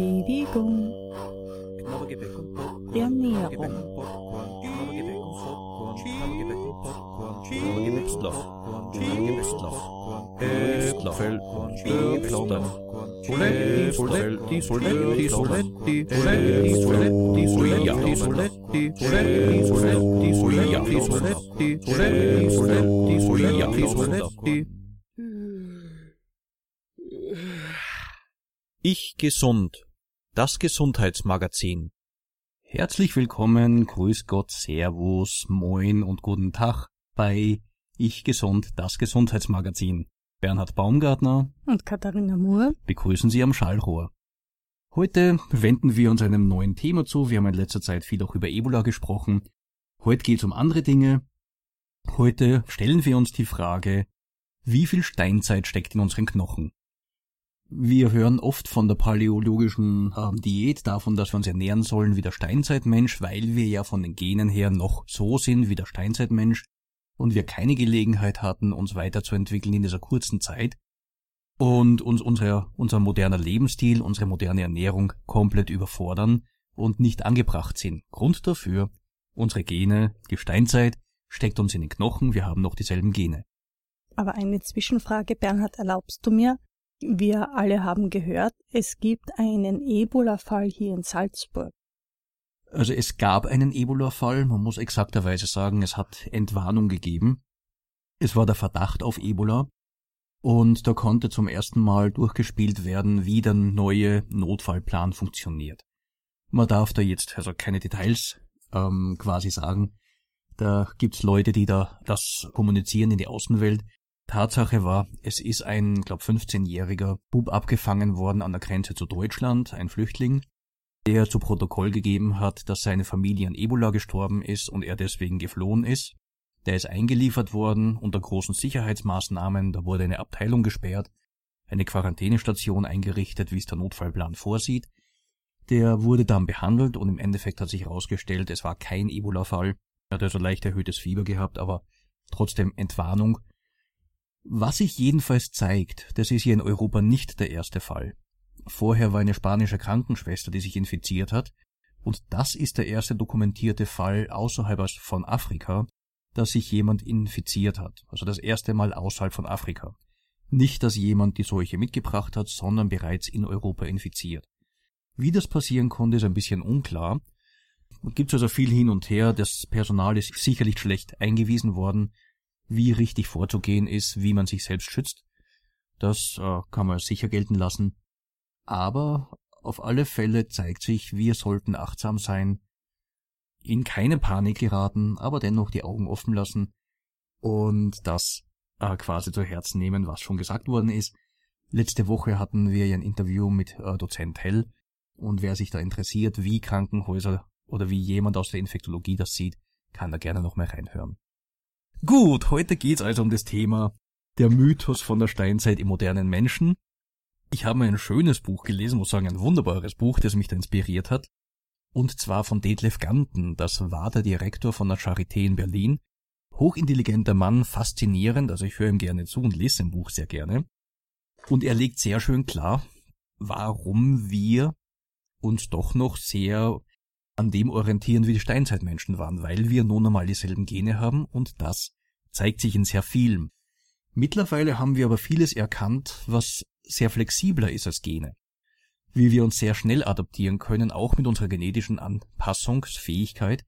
Bewegung, Ernährung, Ich gesund. Das Gesundheitsmagazin. Herzlich willkommen, Grüß Gott, Servus, Moin und guten Tag bei Ich gesund, das Gesundheitsmagazin. Bernhard Baumgartner und Katharina Moore. begrüßen Sie am Schallrohr. Heute wenden wir uns einem neuen Thema zu. Wir haben in letzter Zeit viel auch über Ebola gesprochen. Heute geht es um andere Dinge. Heute stellen wir uns die Frage, wie viel Steinzeit steckt in unseren Knochen? Wir hören oft von der paläologischen ähm, Diät, davon, dass wir uns ernähren sollen wie der Steinzeitmensch, weil wir ja von den Genen her noch so sind wie der Steinzeitmensch und wir keine Gelegenheit hatten, uns weiterzuentwickeln in dieser kurzen Zeit und uns unser, unser moderner Lebensstil, unsere moderne Ernährung komplett überfordern und nicht angebracht sind. Grund dafür, unsere Gene, die Steinzeit, steckt uns in den Knochen, wir haben noch dieselben Gene. Aber eine Zwischenfrage, Bernhard, erlaubst du mir? Wir alle haben gehört, es gibt einen Ebola-Fall hier in Salzburg. Also es gab einen Ebola-Fall, man muss exakterweise sagen, es hat Entwarnung gegeben. Es war der Verdacht auf Ebola und da konnte zum ersten Mal durchgespielt werden, wie der neue Notfallplan funktioniert. Man darf da jetzt also keine Details ähm, quasi sagen. Da gibt's Leute, die da das kommunizieren in die Außenwelt. Tatsache war, es ist ein, glaub 15-jähriger Bub abgefangen worden an der Grenze zu Deutschland, ein Flüchtling, der zu Protokoll gegeben hat, dass seine Familie an Ebola gestorben ist und er deswegen geflohen ist. Der ist eingeliefert worden unter großen Sicherheitsmaßnahmen, da wurde eine Abteilung gesperrt, eine Quarantänestation eingerichtet, wie es der Notfallplan vorsieht. Der wurde dann behandelt und im Endeffekt hat sich herausgestellt, es war kein Ebola-Fall. Er hat also leicht erhöhtes Fieber gehabt, aber trotzdem Entwarnung. Was sich jedenfalls zeigt, das ist hier in Europa nicht der erste Fall. Vorher war eine spanische Krankenschwester, die sich infiziert hat, und das ist der erste dokumentierte Fall außerhalb von Afrika, dass sich jemand infiziert hat, also das erste Mal außerhalb von Afrika. Nicht, dass jemand die Seuche mitgebracht hat, sondern bereits in Europa infiziert. Wie das passieren konnte, ist ein bisschen unklar. Gibt also viel hin und her, das Personal ist sicherlich schlecht eingewiesen worden, wie richtig vorzugehen ist, wie man sich selbst schützt. Das äh, kann man sicher gelten lassen. Aber auf alle Fälle zeigt sich, wir sollten achtsam sein, in keine Panik geraten, aber dennoch die Augen offen lassen und das äh, quasi zu Herzen nehmen, was schon gesagt worden ist. Letzte Woche hatten wir ja ein Interview mit äh, Dozent Hell und wer sich da interessiert, wie Krankenhäuser oder wie jemand aus der Infektologie das sieht, kann da gerne noch mal reinhören. Gut, heute geht's also um das Thema der Mythos von der Steinzeit im modernen Menschen. Ich habe ein schönes Buch gelesen, muss sagen, ein wunderbares Buch, das mich da inspiriert hat. Und zwar von Detlef Ganten, das war der Direktor von der Charité in Berlin. Hochintelligenter Mann, faszinierend, also ich höre ihm gerne zu und lese sein Buch sehr gerne. Und er legt sehr schön klar, warum wir uns doch noch sehr an dem orientieren, wie die Steinzeitmenschen waren, weil wir nun einmal dieselben Gene haben und das zeigt sich in sehr vielem. Mittlerweile haben wir aber vieles erkannt, was sehr flexibler ist als Gene. Wie wir uns sehr schnell adaptieren können, auch mit unserer genetischen Anpassungsfähigkeit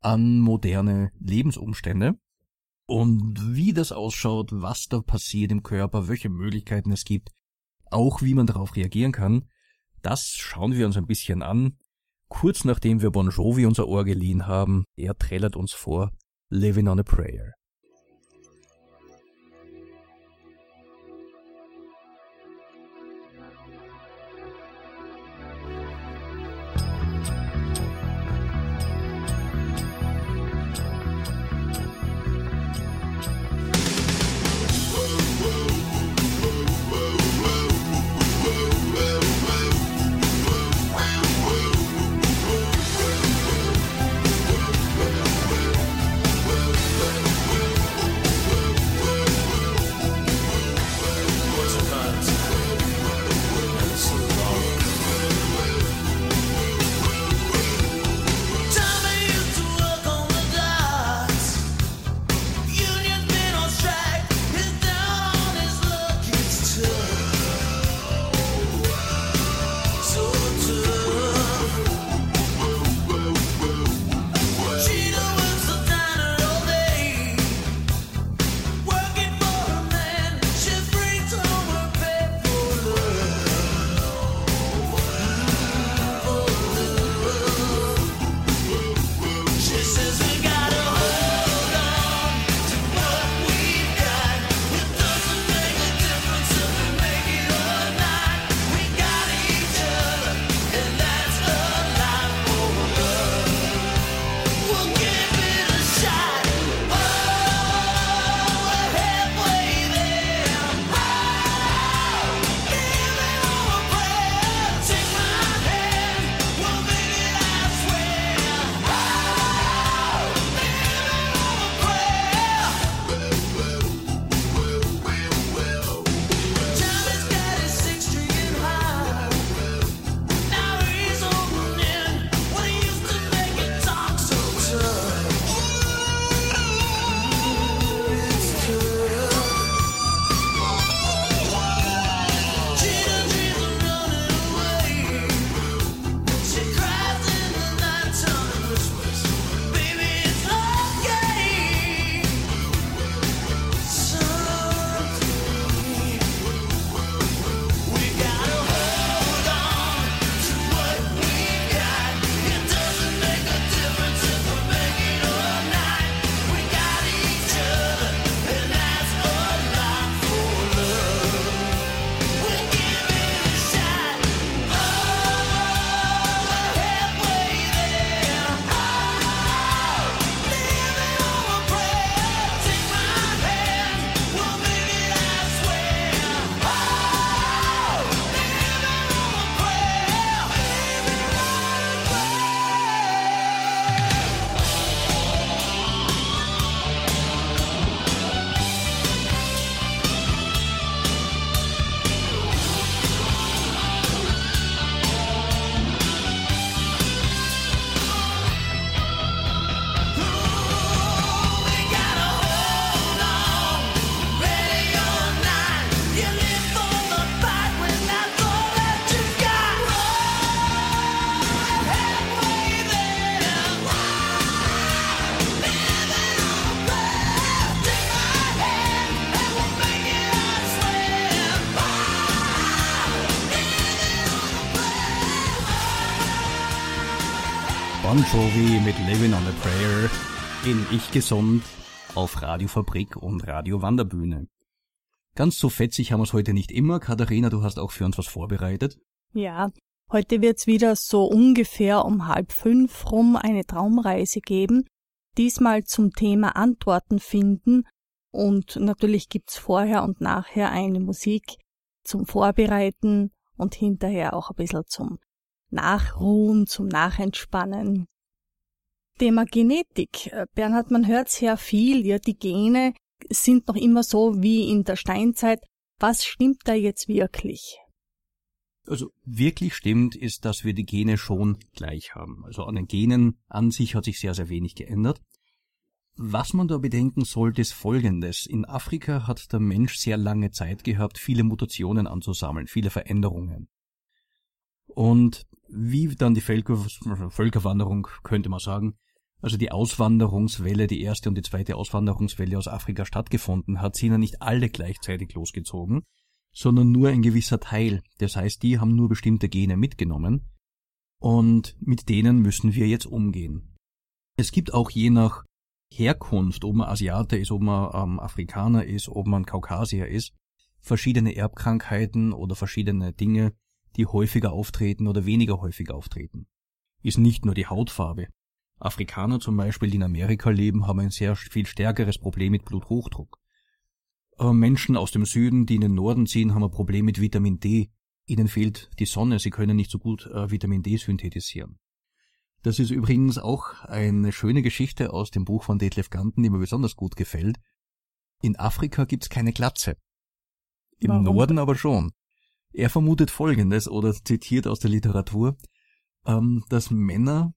an moderne Lebensumstände. Und wie das ausschaut, was da passiert im Körper, welche Möglichkeiten es gibt, auch wie man darauf reagieren kann, das schauen wir uns ein bisschen an Kurz nachdem wir Bon Jovi unser Ohr geliehen haben, er trällert uns vor Living on a Prayer. Jovi mit Living on a Prayer in Ich Gesund auf Radio Fabrik und Radio Wanderbühne. Ganz so fetzig haben wir es heute nicht immer. Katharina, du hast auch für uns was vorbereitet. Ja, heute wird's wieder so ungefähr um halb fünf rum eine Traumreise geben. Diesmal zum Thema Antworten finden und natürlich gibt's vorher und nachher eine Musik zum Vorbereiten und hinterher auch ein bisschen zum Nachruhen, zum Nachentspannen. Thema Genetik. Bernhard, man hört sehr viel, ja, die Gene sind noch immer so wie in der Steinzeit. Was stimmt da jetzt wirklich? Also wirklich stimmt ist, dass wir die Gene schon gleich haben. Also an den Genen an sich hat sich sehr, sehr wenig geändert. Was man da bedenken sollte, ist Folgendes. In Afrika hat der Mensch sehr lange Zeit gehabt, viele Mutationen anzusammeln, viele Veränderungen. Und wie dann die Völker, Völkerwanderung, könnte man sagen, also die Auswanderungswelle, die erste und die zweite Auswanderungswelle aus Afrika stattgefunden hat, sind ja nicht alle gleichzeitig losgezogen, sondern nur ein gewisser Teil. Das heißt, die haben nur bestimmte Gene mitgenommen und mit denen müssen wir jetzt umgehen. Es gibt auch je nach Herkunft, ob man Asiate ist, ob man ähm, Afrikaner ist, ob man Kaukasier ist, verschiedene Erbkrankheiten oder verschiedene Dinge, die häufiger auftreten oder weniger häufig auftreten. Ist nicht nur die Hautfarbe. Afrikaner zum Beispiel, die in Amerika leben, haben ein sehr viel stärkeres Problem mit Bluthochdruck. Äh, Menschen aus dem Süden, die in den Norden ziehen, haben ein Problem mit Vitamin D. Ihnen fehlt die Sonne, sie können nicht so gut äh, Vitamin D synthetisieren. Das ist übrigens auch eine schöne Geschichte aus dem Buch von Detlef Ganten, die mir besonders gut gefällt. In Afrika gibt's keine Glatze. Im Warum? Norden aber schon. Er vermutet Folgendes oder zitiert aus der Literatur, ähm, dass Männer,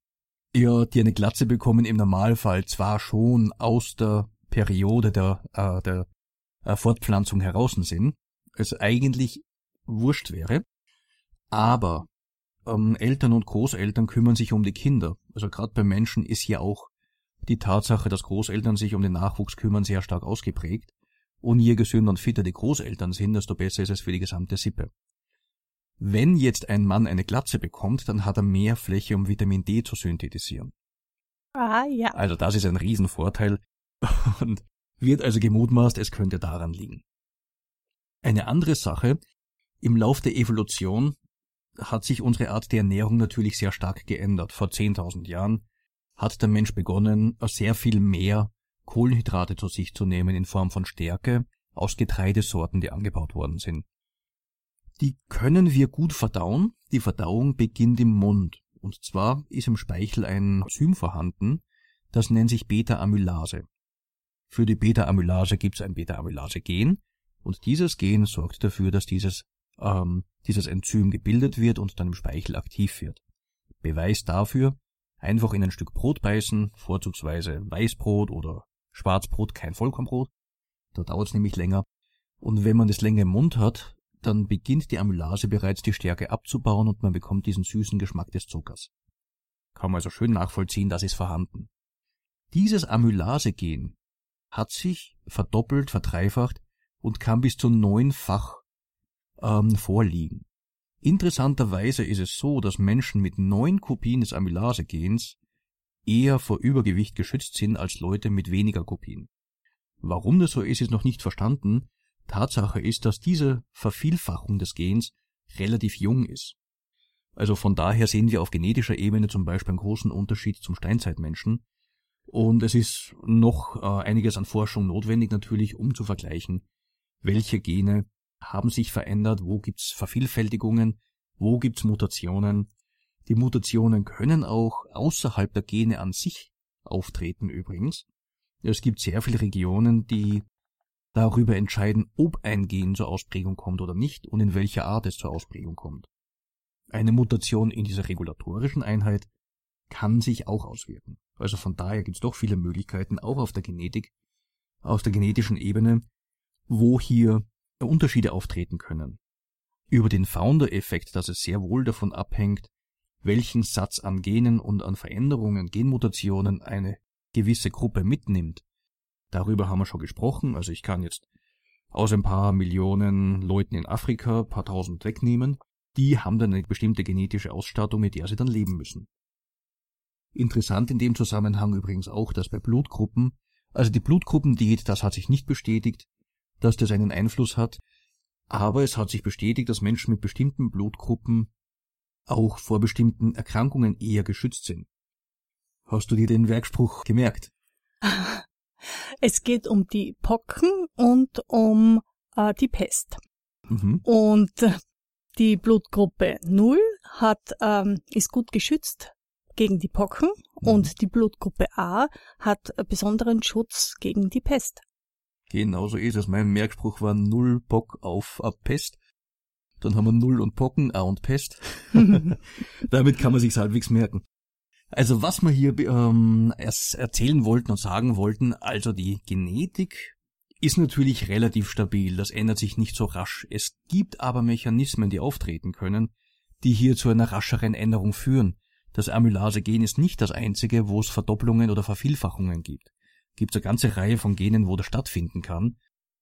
ja, die eine Glatze bekommen, im Normalfall zwar schon aus der Periode der, äh, der äh, Fortpflanzung heraus sind, es eigentlich wurscht wäre, aber ähm, Eltern und Großeltern kümmern sich um die Kinder. Also gerade bei Menschen ist ja auch die Tatsache, dass Großeltern sich um den Nachwuchs kümmern, sehr stark ausgeprägt. Und je gesünder und fitter die Großeltern sind, desto besser ist es für die gesamte Sippe. Wenn jetzt ein Mann eine Glatze bekommt, dann hat er mehr Fläche, um Vitamin D zu synthetisieren. Ah, ja. Also das ist ein Riesenvorteil und wird also gemutmaßt, es könnte daran liegen. Eine andere Sache, im Lauf der Evolution hat sich unsere Art der Ernährung natürlich sehr stark geändert. Vor 10.000 Jahren hat der Mensch begonnen, sehr viel mehr Kohlenhydrate zu sich zu nehmen in Form von Stärke aus Getreidesorten, die angebaut worden sind. Die können wir gut verdauen. Die Verdauung beginnt im Mund. Und zwar ist im Speichel ein Enzym vorhanden, das nennt sich Beta-Amylase. Für die Beta-Amylase gibt es ein Beta-Amylase-Gen und dieses Gen sorgt dafür, dass dieses ähm, dieses Enzym gebildet wird und dann im Speichel aktiv wird. Beweis dafür, einfach in ein Stück Brot beißen, vorzugsweise Weißbrot oder Schwarzbrot, kein Vollkornbrot, da dauert es nämlich länger. Und wenn man das länger im Mund hat, dann beginnt die Amylase bereits die Stärke abzubauen und man bekommt diesen süßen Geschmack des Zuckers. Kann man also schön nachvollziehen, das ist vorhanden. Dieses Amylase-Gen hat sich verdoppelt, verdreifacht und kann bis zu neunfach ähm, vorliegen. Interessanterweise ist es so, dass Menschen mit neun Kopien des Amylase-Gens eher vor Übergewicht geschützt sind als Leute mit weniger Kopien. Warum das so ist, ist noch nicht verstanden. Tatsache ist, dass diese Vervielfachung des Gens relativ jung ist. Also von daher sehen wir auf genetischer Ebene zum Beispiel einen großen Unterschied zum Steinzeitmenschen. Und es ist noch äh, einiges an Forschung notwendig natürlich, um zu vergleichen, welche Gene haben sich verändert, wo gibt's Vervielfältigungen, wo gibt's Mutationen. Die Mutationen können auch außerhalb der Gene an sich auftreten übrigens. Es gibt sehr viele Regionen, die darüber entscheiden, ob ein Gen zur Ausprägung kommt oder nicht und in welcher Art es zur Ausprägung kommt. Eine Mutation in dieser regulatorischen Einheit kann sich auch auswirken. Also von daher gibt es doch viele Möglichkeiten, auch auf der Genetik, auf der genetischen Ebene, wo hier Unterschiede auftreten können. Über den Founder-Effekt, dass es sehr wohl davon abhängt, welchen Satz an Genen und an Veränderungen, Genmutationen eine gewisse Gruppe mitnimmt. Darüber haben wir schon gesprochen, also ich kann jetzt aus ein paar Millionen Leuten in Afrika ein paar tausend wegnehmen, die haben dann eine bestimmte genetische Ausstattung, mit der sie dann leben müssen. Interessant in dem Zusammenhang übrigens auch, dass bei Blutgruppen, also die Blutgruppendiät, das hat sich nicht bestätigt, dass das einen Einfluss hat, aber es hat sich bestätigt, dass Menschen mit bestimmten Blutgruppen auch vor bestimmten Erkrankungen eher geschützt sind. Hast du dir den Werkspruch gemerkt? Es geht um die Pocken und um äh, die Pest. Mhm. Und äh, die Blutgruppe 0 hat, ähm, ist gut geschützt gegen die Pocken Mhm. und die Blutgruppe A hat besonderen Schutz gegen die Pest. Genau so ist es. Mein Merkspruch war Null Bock auf äh, Pest. Dann haben wir Null und Pocken, A und Pest. Damit kann man sich halbwegs merken. Also was wir hier ähm, erst erzählen wollten und sagen wollten, also die Genetik ist natürlich relativ stabil, das ändert sich nicht so rasch. Es gibt aber Mechanismen, die auftreten können, die hier zu einer rascheren Änderung führen. Das Amylase-Gen ist nicht das einzige, wo es Verdopplungen oder Vervielfachungen gibt. Gibt es eine ganze Reihe von Genen, wo das stattfinden kann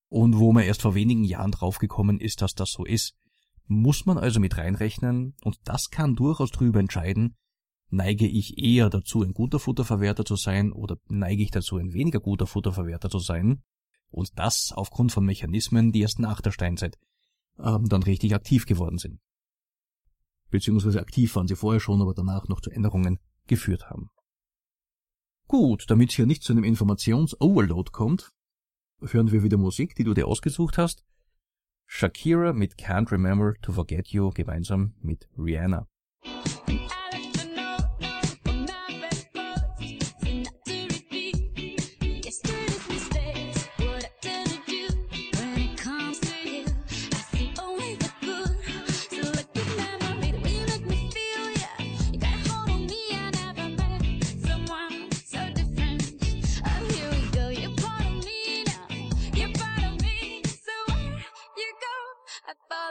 und wo man erst vor wenigen Jahren draufgekommen ist, dass das so ist. Muss man also mit reinrechnen und das kann durchaus drüber entscheiden, neige ich eher dazu, ein guter Futterverwerter zu sein oder neige ich dazu, ein weniger guter Futterverwerter zu sein und das aufgrund von Mechanismen, die erst nach der Steinzeit ähm, dann richtig aktiv geworden sind. Beziehungsweise aktiv waren sie vorher schon, aber danach noch zu Änderungen geführt haben. Gut, damit hier nicht zu einem Informations-Overload kommt, hören wir wieder Musik, die du dir ausgesucht hast. Shakira mit Can't Remember to Forget You gemeinsam mit Rihanna.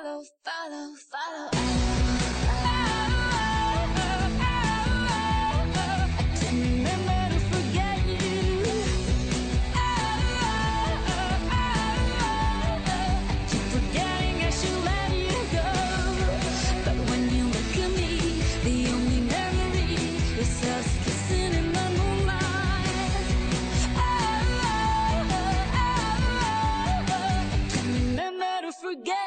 Follow, follow, follow. I can't remember to forget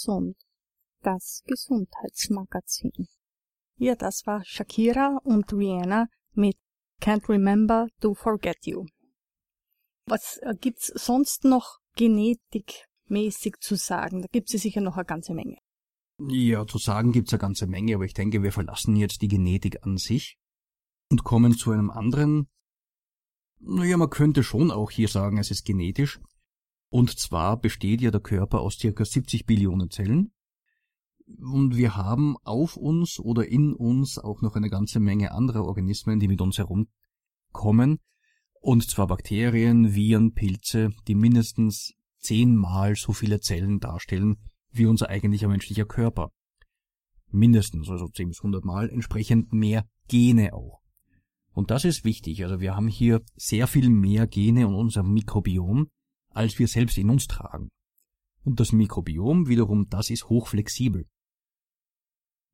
gesund. Das Gesundheitsmagazin. Ja, das war Shakira und Rihanna mit Can't Remember to Forget You. Was äh, gibt's sonst noch genetikmäßig zu sagen? Da gibt's ja sicher noch eine ganze Menge. Ja, zu sagen gibt's eine ganze Menge, aber ich denke, wir verlassen jetzt die Genetik an sich und kommen zu einem anderen. Naja, man könnte schon auch hier sagen, es ist genetisch. Und zwar besteht ja der Körper aus circa 70 Billionen Zellen. Und wir haben auf uns oder in uns auch noch eine ganze Menge anderer Organismen, die mit uns herumkommen. Und zwar Bakterien, Viren, Pilze, die mindestens zehnmal so viele Zellen darstellen wie unser eigentlicher menschlicher Körper. Mindestens, also 10 bis 100 Mal, entsprechend mehr Gene auch. Und das ist wichtig. Also wir haben hier sehr viel mehr Gene in unserem Mikrobiom, als wir selbst in uns tragen. Und das Mikrobiom wiederum, das ist hochflexibel.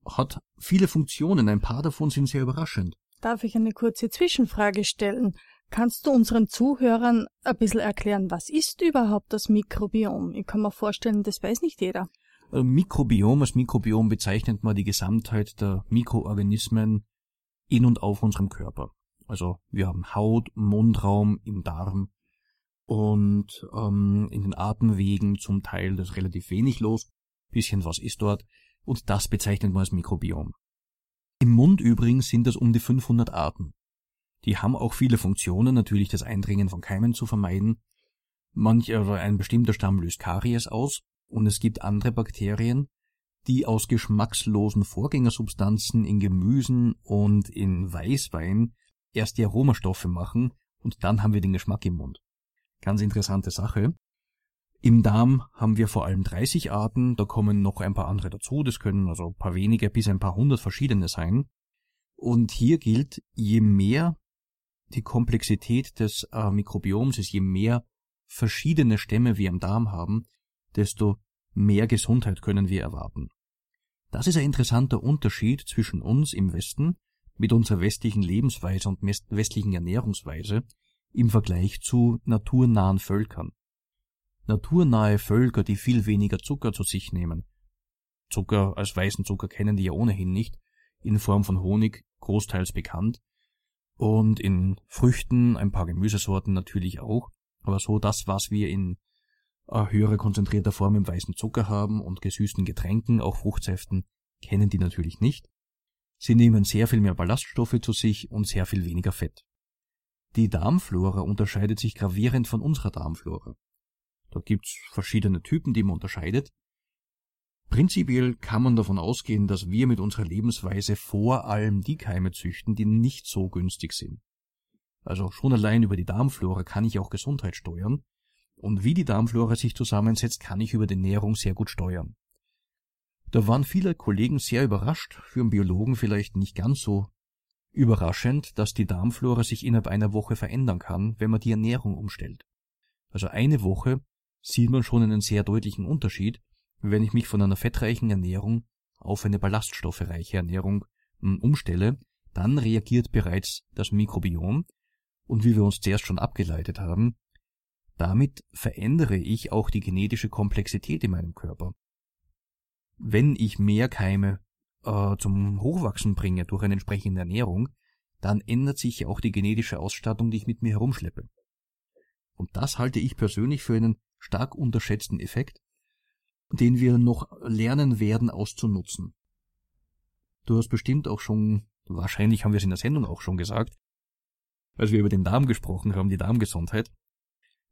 Hat viele Funktionen, ein paar davon sind sehr überraschend. Darf ich eine kurze Zwischenfrage stellen? Kannst du unseren Zuhörern ein bisschen erklären, was ist überhaupt das Mikrobiom? Ich kann mir vorstellen, das weiß nicht jeder. Äh, Mikrobiom, als Mikrobiom bezeichnet man die Gesamtheit der Mikroorganismen in und auf unserem Körper. Also wir haben Haut, Mundraum, im Darm und ähm, in den Atemwegen zum Teil das relativ wenig los, bisschen was ist dort und das bezeichnet man als Mikrobiom. Im Mund übrigens sind das um die 500 Arten. Die haben auch viele Funktionen, natürlich das Eindringen von Keimen zu vermeiden. Manch oder ein bestimmter Stamm löst Karies aus und es gibt andere Bakterien, die aus geschmackslosen Vorgängersubstanzen in Gemüsen und in Weißwein erst die Aromastoffe machen und dann haben wir den Geschmack im Mund. Ganz interessante Sache. Im Darm haben wir vor allem 30 Arten, da kommen noch ein paar andere dazu, das können also ein paar wenige bis ein paar hundert verschiedene sein. Und hier gilt, je mehr die Komplexität des äh, Mikrobioms ist, je mehr verschiedene Stämme wir im Darm haben, desto mehr Gesundheit können wir erwarten. Das ist ein interessanter Unterschied zwischen uns im Westen mit unserer westlichen Lebensweise und westlichen Ernährungsweise im Vergleich zu naturnahen Völkern. Naturnahe Völker, die viel weniger Zucker zu sich nehmen. Zucker als weißen Zucker kennen die ja ohnehin nicht, in Form von Honig großteils bekannt, und in Früchten ein paar Gemüsesorten natürlich auch, aber so das, was wir in höherer konzentrierter Form im weißen Zucker haben und gesüßten Getränken, auch Fruchtsäften, kennen die natürlich nicht. Sie nehmen sehr viel mehr Ballaststoffe zu sich und sehr viel weniger Fett. Die Darmflora unterscheidet sich gravierend von unserer Darmflora. Da gibt's verschiedene Typen, die man unterscheidet, Prinzipiell kann man davon ausgehen, dass wir mit unserer Lebensweise vor allem die Keime züchten, die nicht so günstig sind. Also schon allein über die Darmflora kann ich auch Gesundheit steuern, und wie die Darmflora sich zusammensetzt, kann ich über die Ernährung sehr gut steuern. Da waren viele Kollegen sehr überrascht, für einen Biologen vielleicht nicht ganz so überraschend, dass die Darmflora sich innerhalb einer Woche verändern kann, wenn man die Ernährung umstellt. Also eine Woche sieht man schon einen sehr deutlichen Unterschied, wenn ich mich von einer fettreichen Ernährung auf eine ballaststoffreiche Ernährung hm, umstelle, dann reagiert bereits das Mikrobiom und wie wir uns zuerst schon abgeleitet haben, damit verändere ich auch die genetische Komplexität in meinem Körper. Wenn ich mehr Keime äh, zum Hochwachsen bringe durch eine entsprechende Ernährung, dann ändert sich auch die genetische Ausstattung, die ich mit mir herumschleppe. Und das halte ich persönlich für einen stark unterschätzten Effekt, den wir noch lernen werden auszunutzen. Du hast bestimmt auch schon, wahrscheinlich haben wir es in der Sendung auch schon gesagt, als wir über den Darm gesprochen haben, die Darmgesundheit.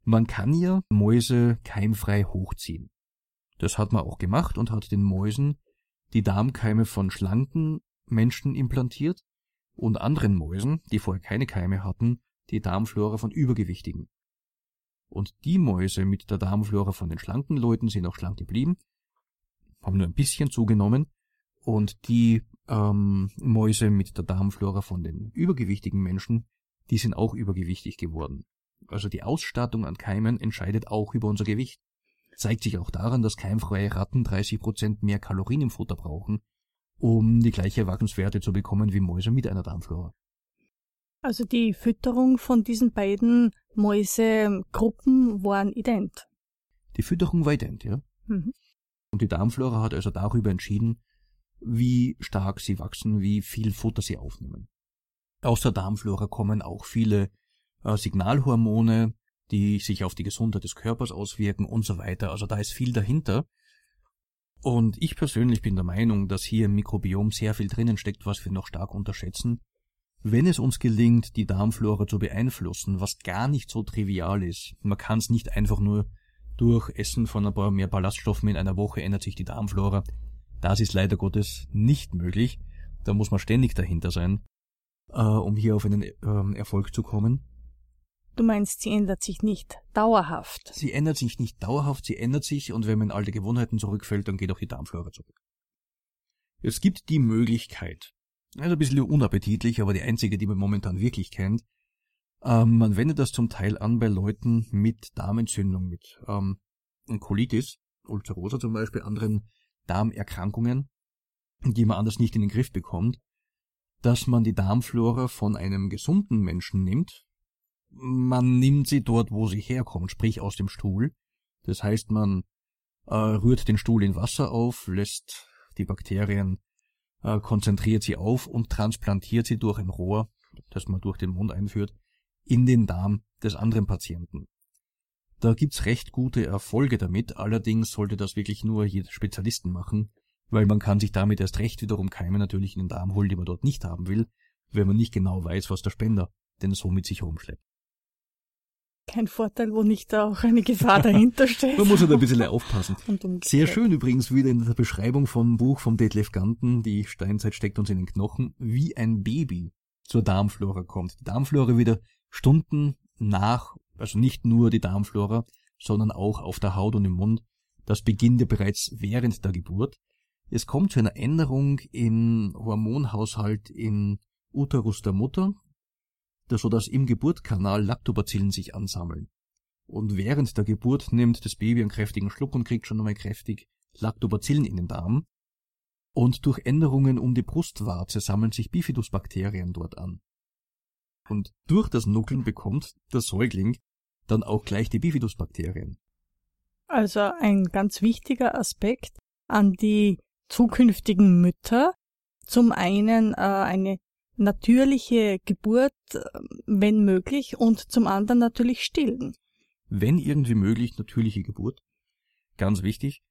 Man kann ja Mäuse keimfrei hochziehen. Das hat man auch gemacht und hat den Mäusen die Darmkeime von schlanken Menschen implantiert und anderen Mäusen, die vorher keine Keime hatten, die Darmflora von Übergewichtigen. Und die Mäuse mit der Darmflora von den schlanken Leuten sind auch schlank geblieben, haben nur ein bisschen zugenommen. Und die ähm, Mäuse mit der Darmflora von den übergewichtigen Menschen, die sind auch übergewichtig geworden. Also die Ausstattung an Keimen entscheidet auch über unser Gewicht. Zeigt sich auch daran, dass keimfreie Ratten 30 Prozent mehr Kalorien im Futter brauchen, um die gleiche Wachstumswerte zu bekommen wie Mäuse mit einer Darmflora. Also die Fütterung von diesen beiden Mäusegruppen waren ident. Die Fütterung war ident, ja. Mhm. Und die Darmflora hat also darüber entschieden, wie stark sie wachsen, wie viel Futter sie aufnehmen. Aus der Darmflora kommen auch viele äh, Signalhormone, die sich auf die Gesundheit des Körpers auswirken und so weiter. Also da ist viel dahinter. Und ich persönlich bin der Meinung, dass hier im Mikrobiom sehr viel drinnen steckt, was wir noch stark unterschätzen. Wenn es uns gelingt, die Darmflora zu beeinflussen, was gar nicht so trivial ist, man kann es nicht einfach nur durch Essen von ein paar mehr Ballaststoffen in einer Woche ändert sich die Darmflora. Das ist leider Gottes nicht möglich. Da muss man ständig dahinter sein, äh, um hier auf einen äh, Erfolg zu kommen. Du meinst, sie ändert sich nicht dauerhaft. Sie ändert sich nicht dauerhaft, sie ändert sich und wenn man in alte Gewohnheiten zurückfällt, dann geht auch die Darmflora zurück. Es gibt die Möglichkeit, also ein bisschen unappetitlich, aber die einzige, die man momentan wirklich kennt, ähm, man wendet das zum Teil an bei Leuten mit Darmentzündung, mit ähm, Colitis, Ulcerosa zum Beispiel, anderen Darmerkrankungen, die man anders nicht in den Griff bekommt, dass man die Darmflora von einem gesunden Menschen nimmt, man nimmt sie dort, wo sie herkommt, sprich aus dem Stuhl. Das heißt, man äh, rührt den Stuhl in Wasser auf, lässt die Bakterien, äh, konzentriert sie auf und transplantiert sie durch ein Rohr, das man durch den Mund einführt, in den Darm des anderen Patienten. Da gibt's recht gute Erfolge damit, allerdings sollte das wirklich nur jeder Spezialisten machen, weil man kann sich damit erst recht wiederum Keime natürlich in den Darm holen, die man dort nicht haben will, wenn man nicht genau weiß, was der Spender denn so mit sich rumschleppt kein Vorteil, wo nicht auch eine Gefahr dahinter steht. Man muss halt ein bisschen aufpassen. Sehr schön übrigens wieder in der Beschreibung vom Buch vom Detlef Ganten, die Steinzeit steckt uns in den Knochen, wie ein Baby zur Darmflora kommt. Die Darmflora wieder Stunden nach, also nicht nur die Darmflora, sondern auch auf der Haut und im Mund. Das beginnt ja bereits während der Geburt. Es kommt zu einer Änderung im Hormonhaushalt in Uterus der Mutter, so dass im Geburtkanal Lactobacillen sich ansammeln. Und während der Geburt nimmt das Baby einen kräftigen Schluck und kriegt schon einmal kräftig Lactobacillen in den Darm. Und durch Änderungen um die Brustwarze sammeln sich Bifidusbakterien dort an. Und durch das Nuckeln bekommt der Säugling dann auch gleich die Bifidusbakterien. Also ein ganz wichtiger Aspekt an die zukünftigen Mütter. Zum einen äh, eine natürliche Geburt, wenn möglich, und zum anderen natürlich stillen. Wenn irgendwie möglich, natürliche Geburt. Ganz wichtig.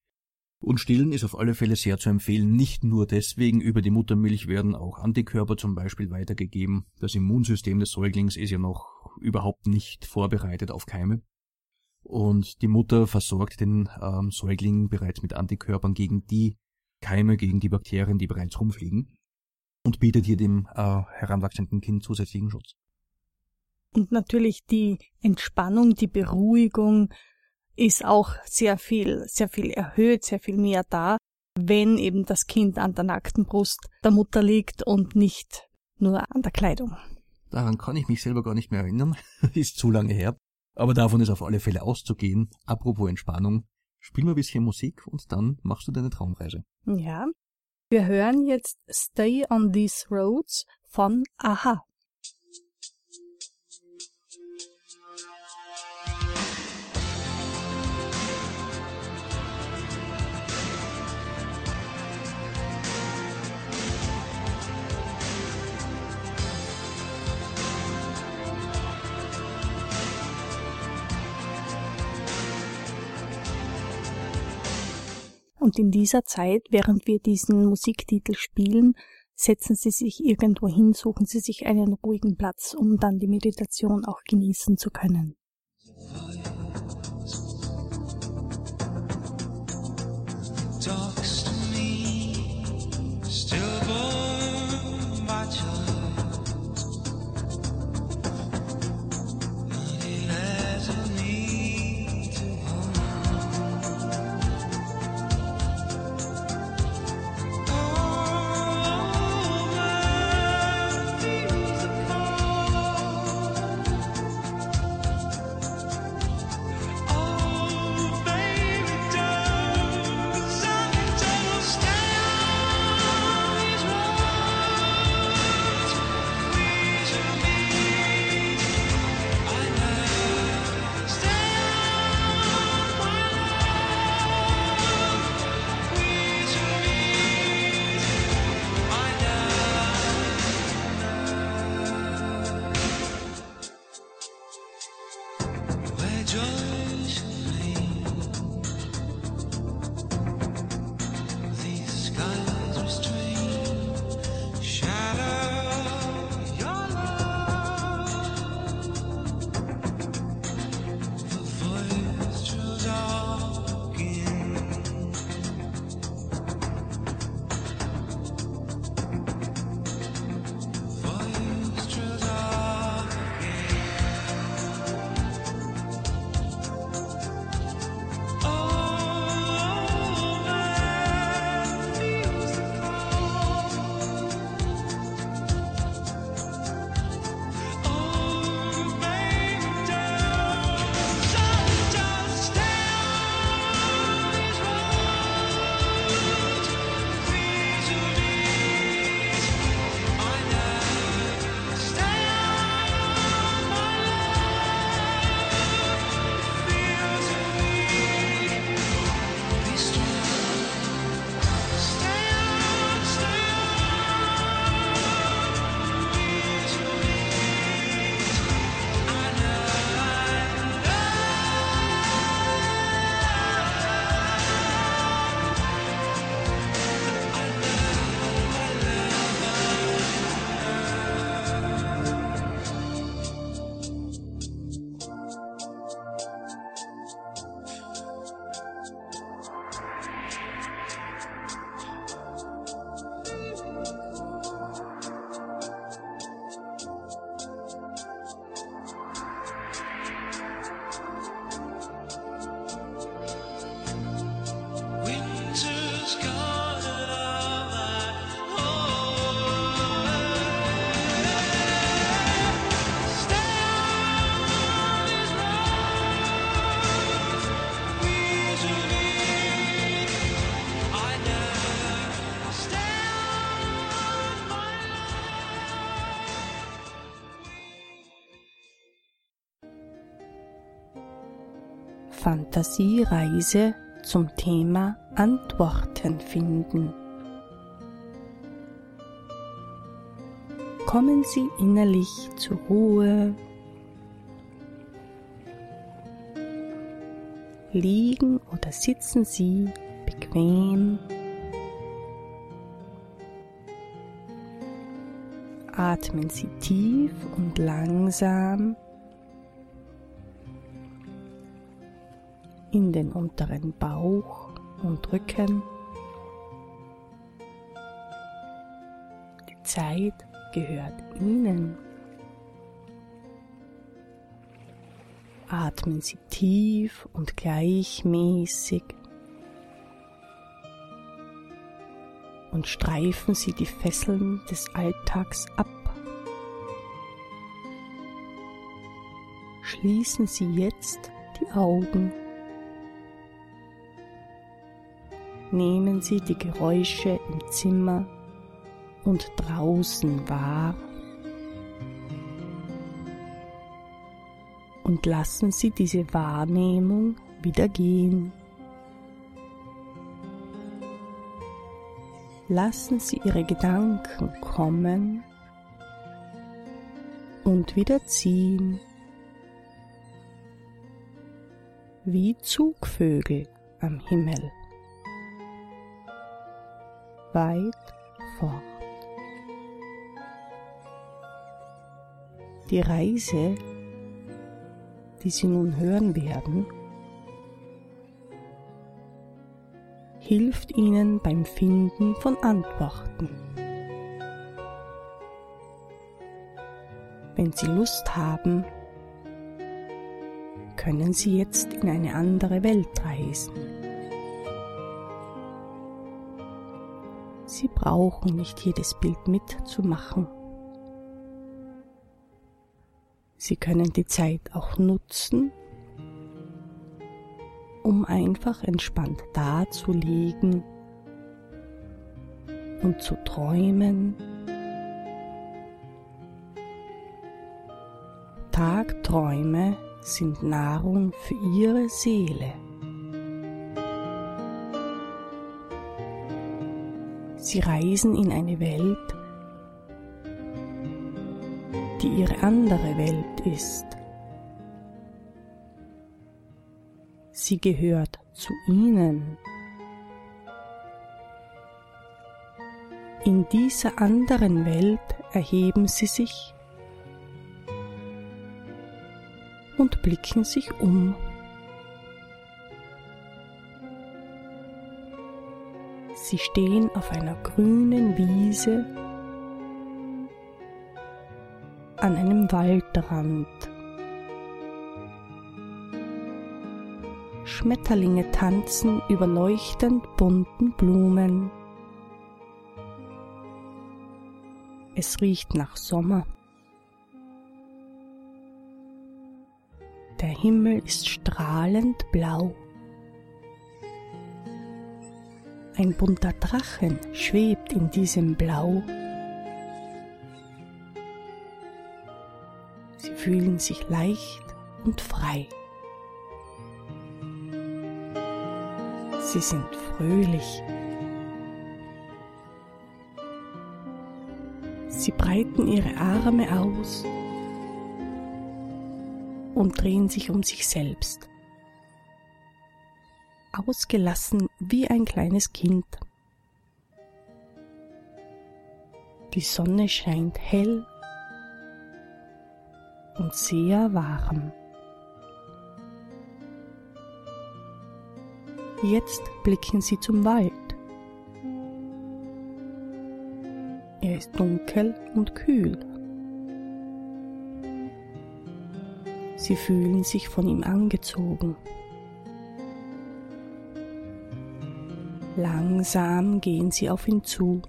Und stillen ist auf alle Fälle sehr zu empfehlen. Nicht nur deswegen, über die Muttermilch werden auch Antikörper zum Beispiel weitergegeben. Das Immunsystem des Säuglings ist ja noch überhaupt nicht vorbereitet auf Keime. Und die Mutter versorgt den ähm, Säugling bereits mit Antikörpern gegen die Keime, gegen die Bakterien, die bereits rumfliegen und bietet hier dem äh, heranwachsenden Kind zusätzlichen Schutz. Und natürlich die Entspannung, die Beruhigung ist auch sehr viel, sehr viel erhöht, sehr viel mehr da, wenn eben das Kind an der nackten Brust der Mutter liegt und nicht nur an der Kleidung. Daran kann ich mich selber gar nicht mehr erinnern, ist zu lange her. Aber davon ist auf alle Fälle auszugehen. Apropos Entspannung, spiel mal ein bisschen Musik und dann machst du deine Traumreise. Ja, wir hören jetzt Stay on These Roads von Aha. Und in dieser Zeit, während wir diesen Musiktitel spielen, setzen Sie sich irgendwo hin, suchen Sie sich einen ruhigen Platz, um dann die Meditation auch genießen zu können. Fantasiereise zum Thema Antworten finden. Kommen Sie innerlich zur Ruhe. Liegen oder sitzen Sie bequem. Atmen Sie tief und langsam in den unteren Bauch und Rücken. Die Zeit gehört Ihnen. Atmen Sie tief und gleichmäßig und streifen Sie die Fesseln des Alltags ab. Schließen Sie jetzt die Augen. Nehmen Sie die Geräusche im Zimmer und draußen wahr und lassen Sie diese Wahrnehmung wieder gehen. Lassen Sie Ihre Gedanken kommen und wieder ziehen, wie Zugvögel am Himmel, weit fort. Die Reise, die Sie nun hören werden, hilft Ihnen beim Finden von Antworten. Wenn Sie Lust haben, können Sie jetzt in eine andere Welt reisen. Sie brauchen nicht jedes Bild mitzumachen. Sie können die Zeit auch nutzen, um einfach entspannt dazulegen und zu träumen. Tagträume sind Nahrung für Ihre Seele. Sie reisen in eine Welt, die ihre andere Welt ist. Sie gehört zu ihnen. In dieser anderen Welt erheben sie sich und blicken sich um. Sie stehen auf einer grünen Wiese an einem Waldrand. Schmetterlinge tanzen über leuchtend bunten Blumen. Es riecht nach Sommer. Der Himmel ist strahlend blau. Ein bunter Drachen schwebt in diesem Blau. Sie fühlen sich leicht und frei. Sie sind fröhlich. Sie breiten ihre Arme aus und drehen sich um sich selbst. Ausgelassen wie ein kleines Kind. Die Sonne scheint hell und sehr warm. Jetzt blicken Sie zum Wald. Er ist dunkel und kühl. Sie fühlen sich von ihm angezogen. Langsam gehen Sie auf ihn zu.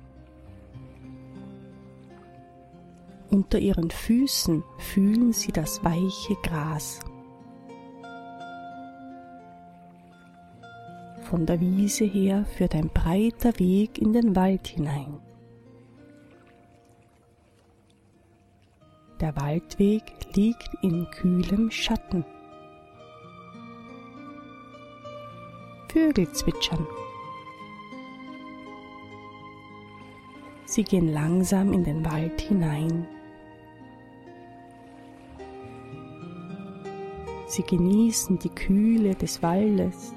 Unter Ihren Füßen fühlen Sie das weiche Gras. Von der Wiese her führt ein breiter Weg in den Wald hinein. Der Waldweg liegt in kühlem Schatten. Vögel zwitschern. Sie gehen langsam in den Wald hinein. Sie genießen die Kühle des Waldes.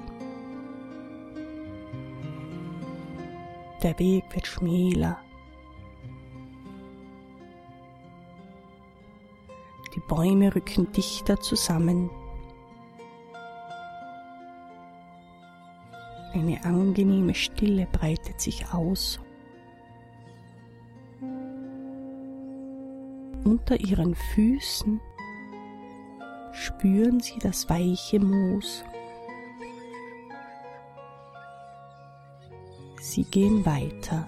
Der Weg wird schmäler. Die Bäume rücken dichter zusammen. Eine angenehme Stille breitet sich aus. Unter ihren Füßen spüren sie das weiche Moos. Sie gehen weiter.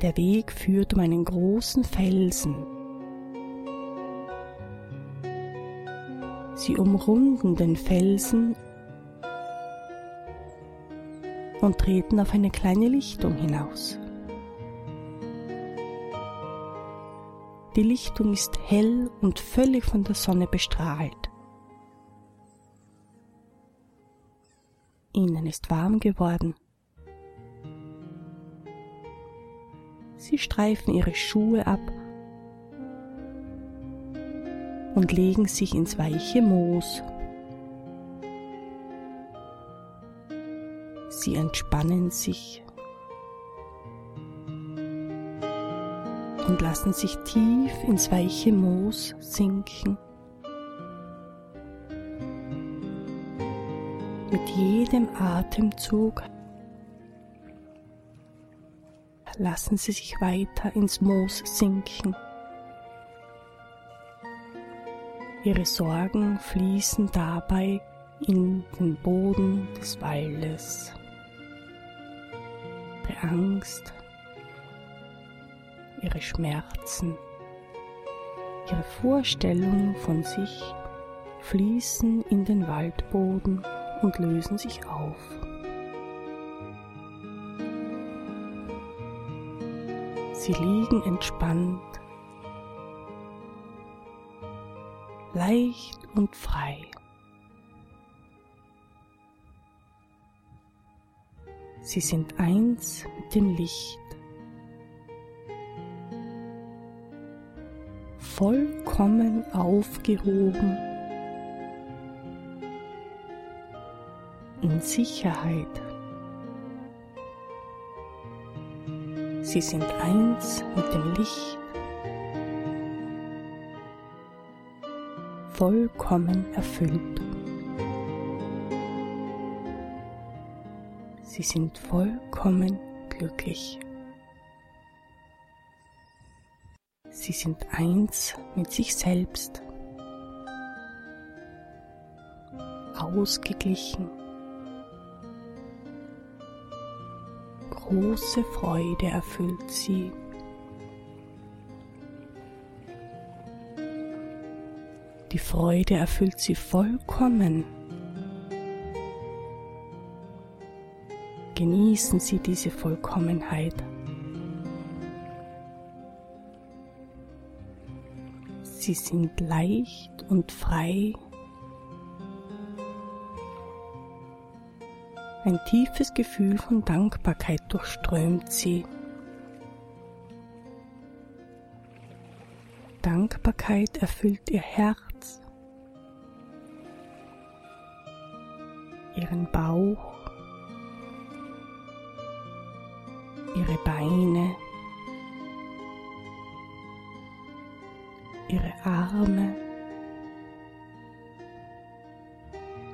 Der Weg führt um einen großen Felsen. Sie umrunden den Felsen und treten auf eine kleine Lichtung hinaus. Die Lichtung ist hell und völlig von der Sonne bestrahlt. Ihnen ist warm geworden. Sie streifen ihre Schuhe ab und legen sich ins weiche Moos. Sie entspannen sich und lassen sich tief ins weiche Moos sinken. Mit jedem Atemzug lassen Sie sich weiter ins Moos sinken. Ihre Sorgen fließen dabei in den Boden des Waldes. Ihre Angst, ihre Schmerzen, ihre Vorstellungen von sich fließen in den Waldboden und lösen sich auf. Sie liegen entspannt, leicht und frei. Sie sind eins mit dem Licht. Vollkommen aufgehoben, in Sicherheit. Sie sind eins mit dem Licht, vollkommen erfüllt. Sie sind vollkommen glücklich. Sie sind eins mit sich selbst, ausgeglichen. Große Freude erfüllt sie. Die Freude erfüllt sie vollkommen. Genießen Sie diese Vollkommenheit. Sie sind leicht und frei. Ein tiefes Gefühl von Dankbarkeit durchströmt sie. Dankbarkeit erfüllt ihr Herz, ihren Bauch, ihre Beine, Arme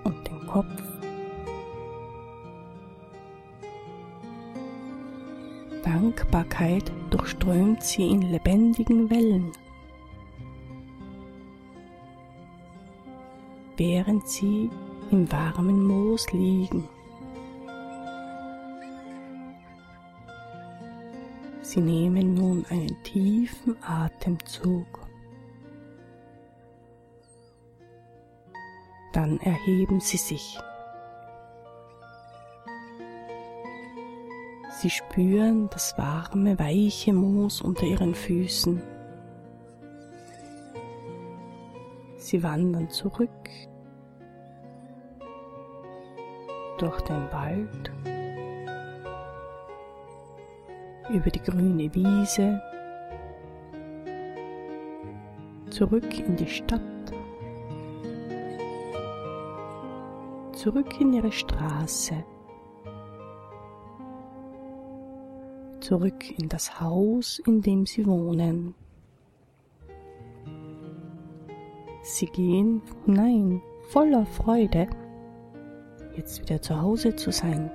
und den Kopf. Dankbarkeit durchströmt sie in lebendigen Wellen, während sie im warmen Moos liegen. Sie nehmen nun einen tiefen Atemzug. Dann erheben Sie sich. Sie spüren das warme, weiche Moos unter Ihren Füßen. Sie wandern zurück durch den Wald, über die grüne Wiese, zurück in die Stadt, zurück in ihre Straße, zurück in das Haus, in dem sie wohnen. Sie gehen, nein, voller Freude, jetzt wieder zu Hause zu sein.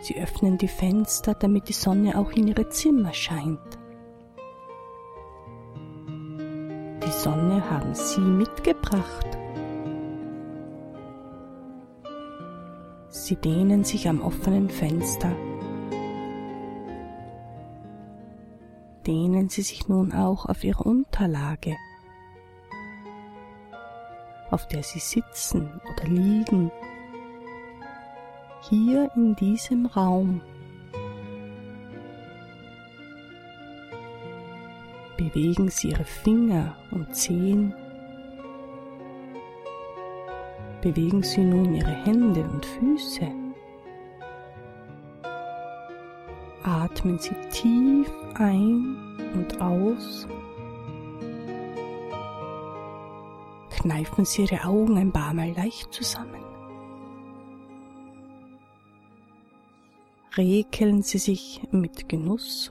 Sie öffnen die Fenster, damit die Sonne auch in ihre Zimmer scheint. Haben Sie mitgebracht. Sie dehnen sich am offenen Fenster. Dehnen Sie sich nun auch auf Ihre Unterlage, auf der Sie sitzen oder liegen, hier in diesem Raum. Bewegen Sie Ihre Finger und Zehen. Bewegen Sie nun Ihre Hände und Füße. Atmen Sie tief ein und aus. Kneifen Sie Ihre Augen ein paar Mal leicht zusammen. Rekeln Sie sich mit Genuss.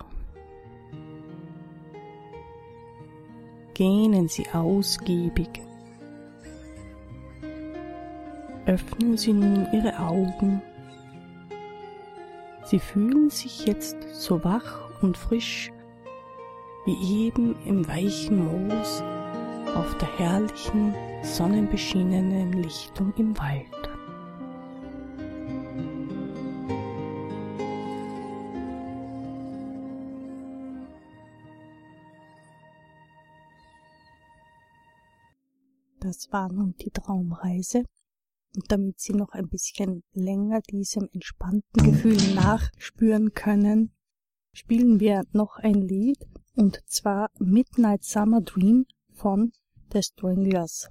Gähnen Sie ausgiebig. Öffnen Sie nun Ihre Augen. Sie fühlen sich jetzt so wach und frisch wie eben im weichen Moos auf der herrlichen, sonnenbeschienenen Lichtung im Wald. Das war nun die Traumreise. Und damit Sie noch ein bisschen länger diesem entspannten Gefühl nachspüren können, spielen wir noch ein Lied, und zwar Midnight Summer Dream von The Stranglers.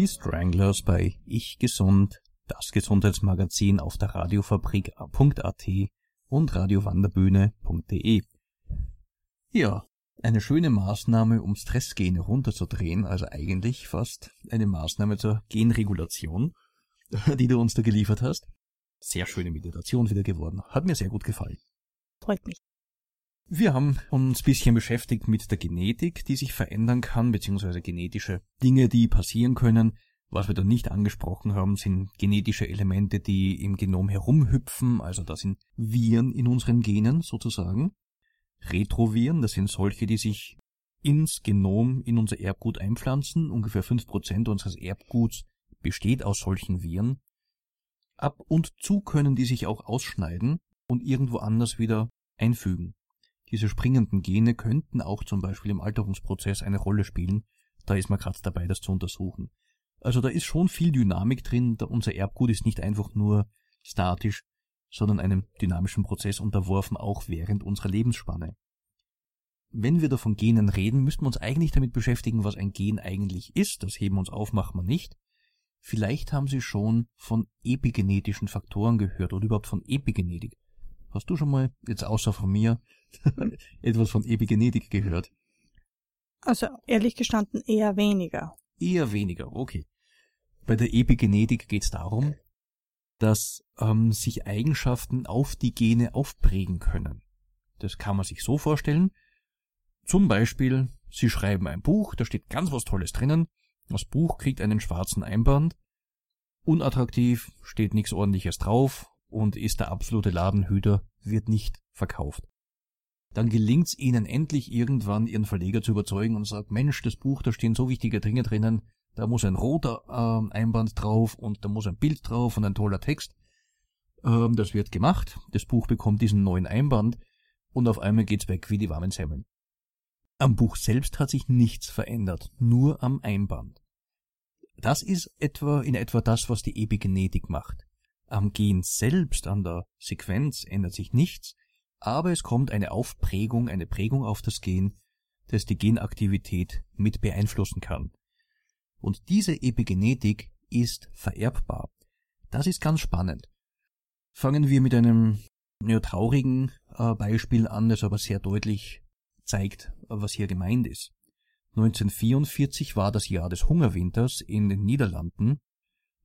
Die Stranglers bei Ich Gesund, das Gesundheitsmagazin auf der Radiofabrik.at und radiowanderbühne.de. Ja, eine schöne Maßnahme, um Stressgene runterzudrehen, also eigentlich fast eine Maßnahme zur Genregulation, die du uns da geliefert hast. Sehr schöne Meditation wieder geworden. Hat mir sehr gut gefallen. Freut mich. Wir haben uns bisschen beschäftigt mit der Genetik, die sich verändern kann, beziehungsweise genetische Dinge, die passieren können. Was wir da nicht angesprochen haben, sind genetische Elemente, die im Genom herumhüpfen, also das sind Viren in unseren Genen sozusagen. Retroviren, das sind solche, die sich ins Genom, in unser Erbgut einpflanzen. Ungefähr fünf Prozent unseres Erbguts besteht aus solchen Viren. Ab und zu können die sich auch ausschneiden und irgendwo anders wieder einfügen. Diese springenden Gene könnten auch zum Beispiel im Alterungsprozess eine Rolle spielen. Da ist man gerade dabei, das zu untersuchen. Also da ist schon viel Dynamik drin. Unser Erbgut ist nicht einfach nur statisch, sondern einem dynamischen Prozess unterworfen, auch während unserer Lebensspanne. Wenn wir da von Genen reden, müssten wir uns eigentlich damit beschäftigen, was ein Gen eigentlich ist. Das heben wir uns auf, machen wir nicht. Vielleicht haben Sie schon von epigenetischen Faktoren gehört oder überhaupt von Epigenetik. Hast du schon mal, jetzt außer von mir, etwas von Epigenetik gehört? Also ehrlich gestanden eher weniger. Eher weniger, okay. Bei der Epigenetik geht es darum, dass ähm, sich Eigenschaften auf die Gene aufprägen können. Das kann man sich so vorstellen. Zum Beispiel, Sie schreiben ein Buch, da steht ganz was Tolles drinnen. Das Buch kriegt einen schwarzen Einband. Unattraktiv, steht nichts ordentliches drauf und ist der absolute Ladenhüter, wird nicht verkauft. Dann gelingt's ihnen endlich irgendwann, ihren Verleger zu überzeugen und sagt, Mensch, das Buch, da stehen so wichtige Dinge drinnen, da muss ein roter äh, Einband drauf und da muss ein Bild drauf und ein toller Text. Ähm, das wird gemacht, das Buch bekommt diesen neuen Einband und auf einmal geht's weg wie die warmen Semmeln. Am Buch selbst hat sich nichts verändert, nur am Einband. Das ist etwa in etwa das, was die Epigenetik macht. Am Gen selbst, an der Sequenz ändert sich nichts, aber es kommt eine Aufprägung, eine Prägung auf das Gen, das die Genaktivität mit beeinflussen kann. Und diese Epigenetik ist vererbbar. Das ist ganz spannend. Fangen wir mit einem ja, traurigen äh, Beispiel an, das aber sehr deutlich zeigt, was hier gemeint ist. 1944 war das Jahr des Hungerwinters in den Niederlanden,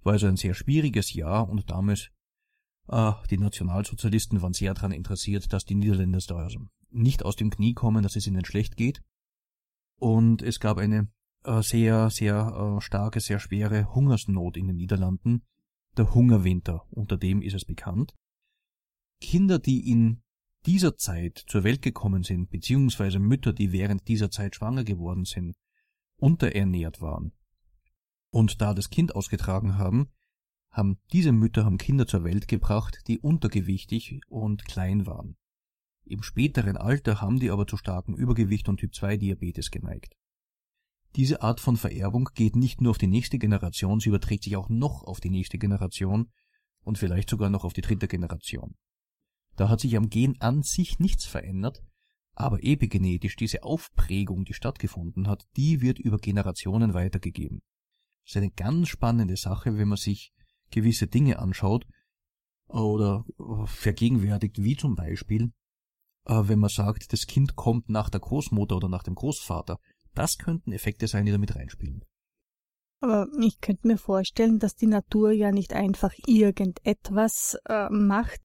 war also ein sehr schwieriges Jahr und damals die Nationalsozialisten waren sehr daran interessiert, dass die Niederländer also nicht aus dem Knie kommen, dass es ihnen schlecht geht. Und es gab eine äh, sehr, sehr äh, starke, sehr schwere Hungersnot in den Niederlanden. Der Hungerwinter, unter dem ist es bekannt. Kinder, die in dieser Zeit zur Welt gekommen sind, beziehungsweise Mütter, die während dieser Zeit schwanger geworden sind, unterernährt waren und da das Kind ausgetragen haben, haben diese Mütter haben Kinder zur Welt gebracht, die untergewichtig und klein waren. Im späteren Alter haben die aber zu starkem Übergewicht und Typ 2 Diabetes geneigt. Diese Art von Vererbung geht nicht nur auf die nächste Generation, sie überträgt sich auch noch auf die nächste Generation und vielleicht sogar noch auf die dritte Generation. Da hat sich am Gen an sich nichts verändert, aber epigenetisch diese Aufprägung, die stattgefunden hat, die wird über Generationen weitergegeben. Das ist eine ganz spannende Sache, wenn man sich gewisse Dinge anschaut oder vergegenwärtigt, wie zum Beispiel, äh, wenn man sagt, das Kind kommt nach der Großmutter oder nach dem Großvater. Das könnten Effekte sein, die damit reinspielen. Aber ich könnte mir vorstellen, dass die Natur ja nicht einfach irgendetwas äh, macht.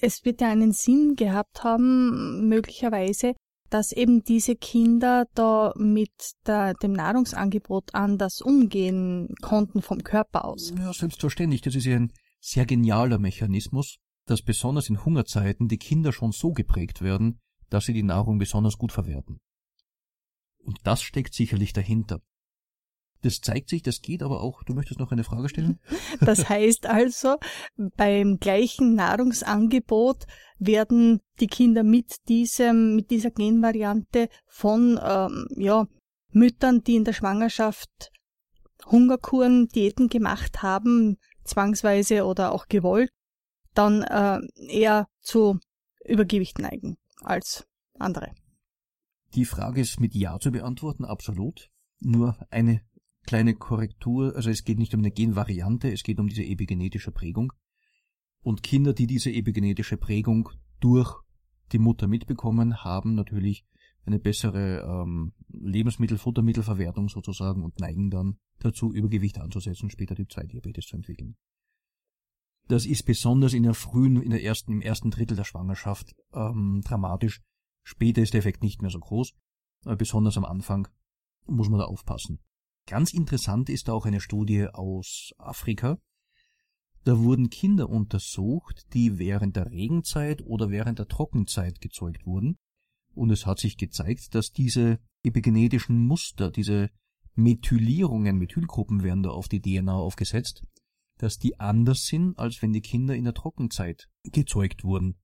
Es wird ja einen Sinn gehabt haben, möglicherweise, dass eben diese Kinder da mit der, dem Nahrungsangebot anders umgehen konnten vom Körper aus. Ja, selbstverständlich. Das ist ja ein sehr genialer Mechanismus, dass besonders in Hungerzeiten die Kinder schon so geprägt werden, dass sie die Nahrung besonders gut verwerten. Und das steckt sicherlich dahinter. Das zeigt sich, das geht aber auch. Du möchtest noch eine Frage stellen? Das heißt also, beim gleichen Nahrungsangebot werden die Kinder mit diesem, mit dieser Genvariante von, ähm, ja, Müttern, die in der Schwangerschaft Hungerkuren, Diäten gemacht haben, zwangsweise oder auch gewollt, dann äh, eher zu Übergewicht neigen als andere. Die Frage ist mit Ja zu beantworten, absolut. Nur eine kleine Korrektur, also es geht nicht um eine Genvariante, es geht um diese epigenetische Prägung. Und Kinder, die diese epigenetische Prägung durch die Mutter mitbekommen, haben natürlich eine bessere ähm, Lebensmittel-, Futtermittelverwertung sozusagen und neigen dann dazu, Übergewicht anzusetzen, später Typ 2 Diabetes zu entwickeln. Das ist besonders in der frühen, in der ersten, im ersten Drittel der Schwangerschaft ähm, dramatisch. Später ist der Effekt nicht mehr so groß, aber besonders am Anfang muss man da aufpassen. Ganz interessant ist auch eine Studie aus Afrika. Da wurden Kinder untersucht, die während der Regenzeit oder während der Trockenzeit gezeugt wurden und es hat sich gezeigt, dass diese epigenetischen Muster, diese Methylierungen, Methylgruppen werden da auf die DNA aufgesetzt, dass die anders sind, als wenn die Kinder in der Trockenzeit gezeugt wurden.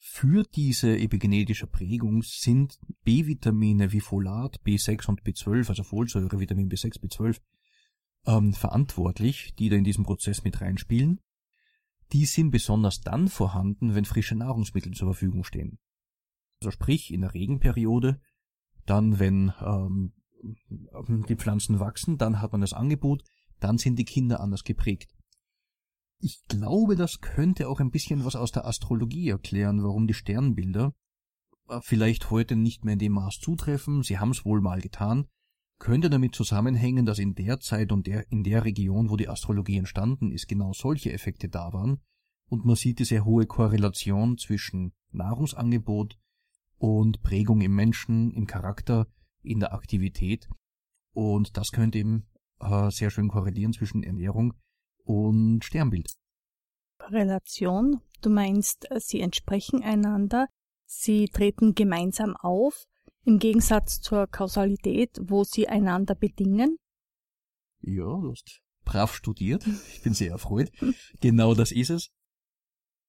Für diese epigenetische Prägung sind B-Vitamine wie Folat, B6 und B12, also Folsäure, Vitamin B6, B12, ähm, verantwortlich, die da in diesem Prozess mit reinspielen. Die sind besonders dann vorhanden, wenn frische Nahrungsmittel zur Verfügung stehen. Also sprich in der Regenperiode, dann wenn ähm, die Pflanzen wachsen, dann hat man das Angebot, dann sind die Kinder anders geprägt. Ich glaube, das könnte auch ein bisschen was aus der Astrologie erklären, warum die Sternbilder äh, vielleicht heute nicht mehr in dem Maß zutreffen, sie haben es wohl mal getan, könnte damit zusammenhängen, dass in der Zeit und der, in der Region, wo die Astrologie entstanden ist, genau solche Effekte da waren, und man sieht die sehr hohe Korrelation zwischen Nahrungsangebot, und Prägung im Menschen, im Charakter, in der Aktivität. Und das könnte eben äh, sehr schön korrelieren zwischen Ernährung und Sternbild. Korrelation, du meinst, sie entsprechen einander, sie treten gemeinsam auf, im Gegensatz zur Kausalität, wo sie einander bedingen? Ja, du hast brav studiert. Ich bin sehr erfreut. genau das ist es.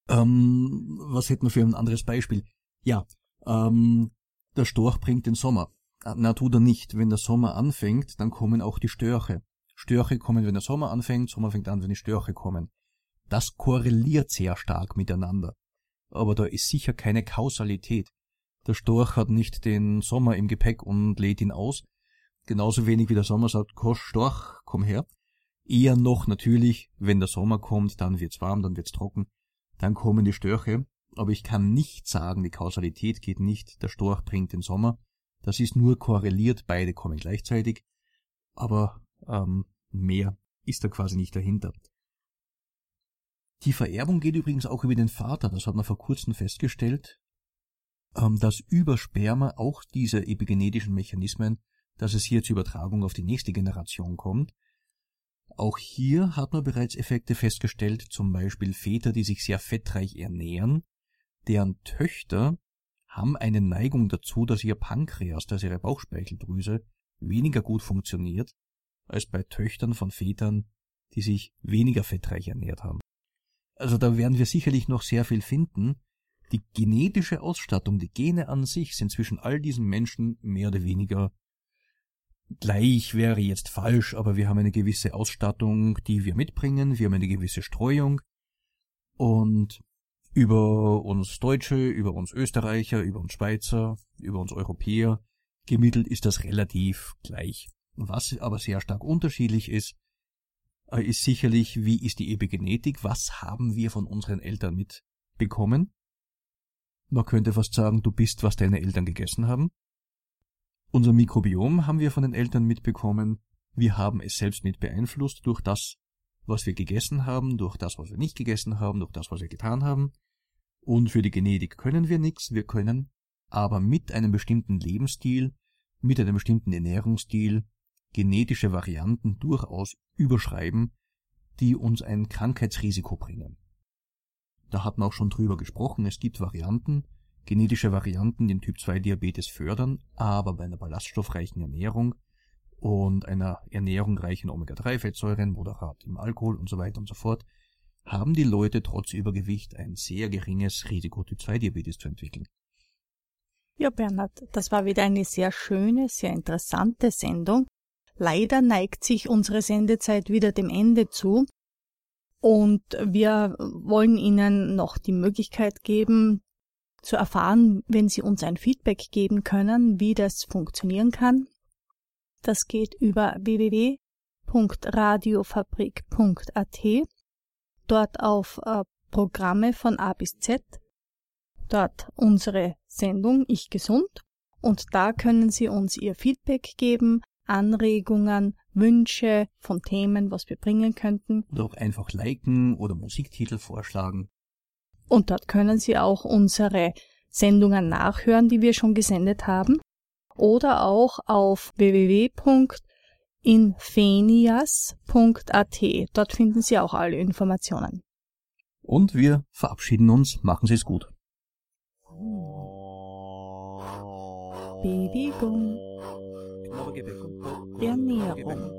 Ähm, was hätten wir für ein anderes Beispiel? Ja, ähm, der Storch bringt den Sommer. Ah, na, tut er nicht. Wenn der Sommer anfängt, dann kommen auch die Störche. Störche kommen, wenn der Sommer anfängt, Sommer fängt an, wenn die Störche kommen. Das korreliert sehr stark miteinander. Aber da ist sicher keine Kausalität. Der Storch hat nicht den Sommer im Gepäck und lädt ihn aus. Genauso wenig wie der Sommer sagt, Kosch, Storch, komm her. Eher noch natürlich, wenn der Sommer kommt, dann wird's warm, dann wird's trocken. Dann kommen die Störche aber ich kann nicht sagen, die Kausalität geht nicht, der Storch bringt den Sommer. Das ist nur korreliert, beide kommen gleichzeitig, aber ähm, mehr ist da quasi nicht dahinter. Die Vererbung geht übrigens auch über den Vater, das hat man vor kurzem festgestellt, ähm, dass über Sperma auch diese epigenetischen Mechanismen, dass es hier zur Übertragung auf die nächste Generation kommt. Auch hier hat man bereits Effekte festgestellt, zum Beispiel Väter, die sich sehr fettreich ernähren, deren Töchter haben eine Neigung dazu, dass ihr Pankreas, dass ihre Bauchspeicheldrüse weniger gut funktioniert als bei Töchtern von Vätern, die sich weniger fettreich ernährt haben. Also da werden wir sicherlich noch sehr viel finden. Die genetische Ausstattung, die Gene an sich sind zwischen all diesen Menschen mehr oder weniger gleich wäre jetzt falsch, aber wir haben eine gewisse Ausstattung, die wir mitbringen, wir haben eine gewisse Streuung und über uns Deutsche, über uns Österreicher, über uns Schweizer, über uns Europäer. Gemittelt ist das relativ gleich. Was aber sehr stark unterschiedlich ist, äh, ist sicherlich, wie ist die Epigenetik, was haben wir von unseren Eltern mitbekommen. Man könnte fast sagen, du bist, was deine Eltern gegessen haben. Unser Mikrobiom haben wir von den Eltern mitbekommen. Wir haben es selbst mit beeinflusst durch das, was wir gegessen haben, durch das, was wir nicht gegessen haben, durch das, was wir getan haben. Und für die Genetik können wir nichts, wir können aber mit einem bestimmten Lebensstil, mit einem bestimmten Ernährungsstil genetische Varianten durchaus überschreiben, die uns ein Krankheitsrisiko bringen. Da hat man auch schon drüber gesprochen, es gibt Varianten, genetische Varianten, den Typ 2 Diabetes fördern, aber bei einer ballaststoffreichen Ernährung und einer Ernährung reich in Omega-3-Fettsäuren, moderat im Alkohol und so weiter und so fort, haben die Leute trotz Übergewicht ein sehr geringes Risiko, Typ 2 Diabetes zu entwickeln. Ja, Bernhard, das war wieder eine sehr schöne, sehr interessante Sendung. Leider neigt sich unsere Sendezeit wieder dem Ende zu. Und wir wollen Ihnen noch die Möglichkeit geben, zu erfahren, wenn Sie uns ein Feedback geben können, wie das funktionieren kann. Das geht über www.radiofabrik.at, dort auf äh, Programme von A bis Z, dort unsere Sendung Ich Gesund und da können Sie uns Ihr Feedback geben, Anregungen, Wünsche von Themen, was wir bringen könnten. Oder auch einfach liken oder Musiktitel vorschlagen. Und dort können Sie auch unsere Sendungen nachhören, die wir schon gesendet haben. Oder auch auf www.infenias.at. Dort finden Sie auch alle Informationen. Und wir verabschieden uns. Machen Sie es gut. Bewegung, Ernährung,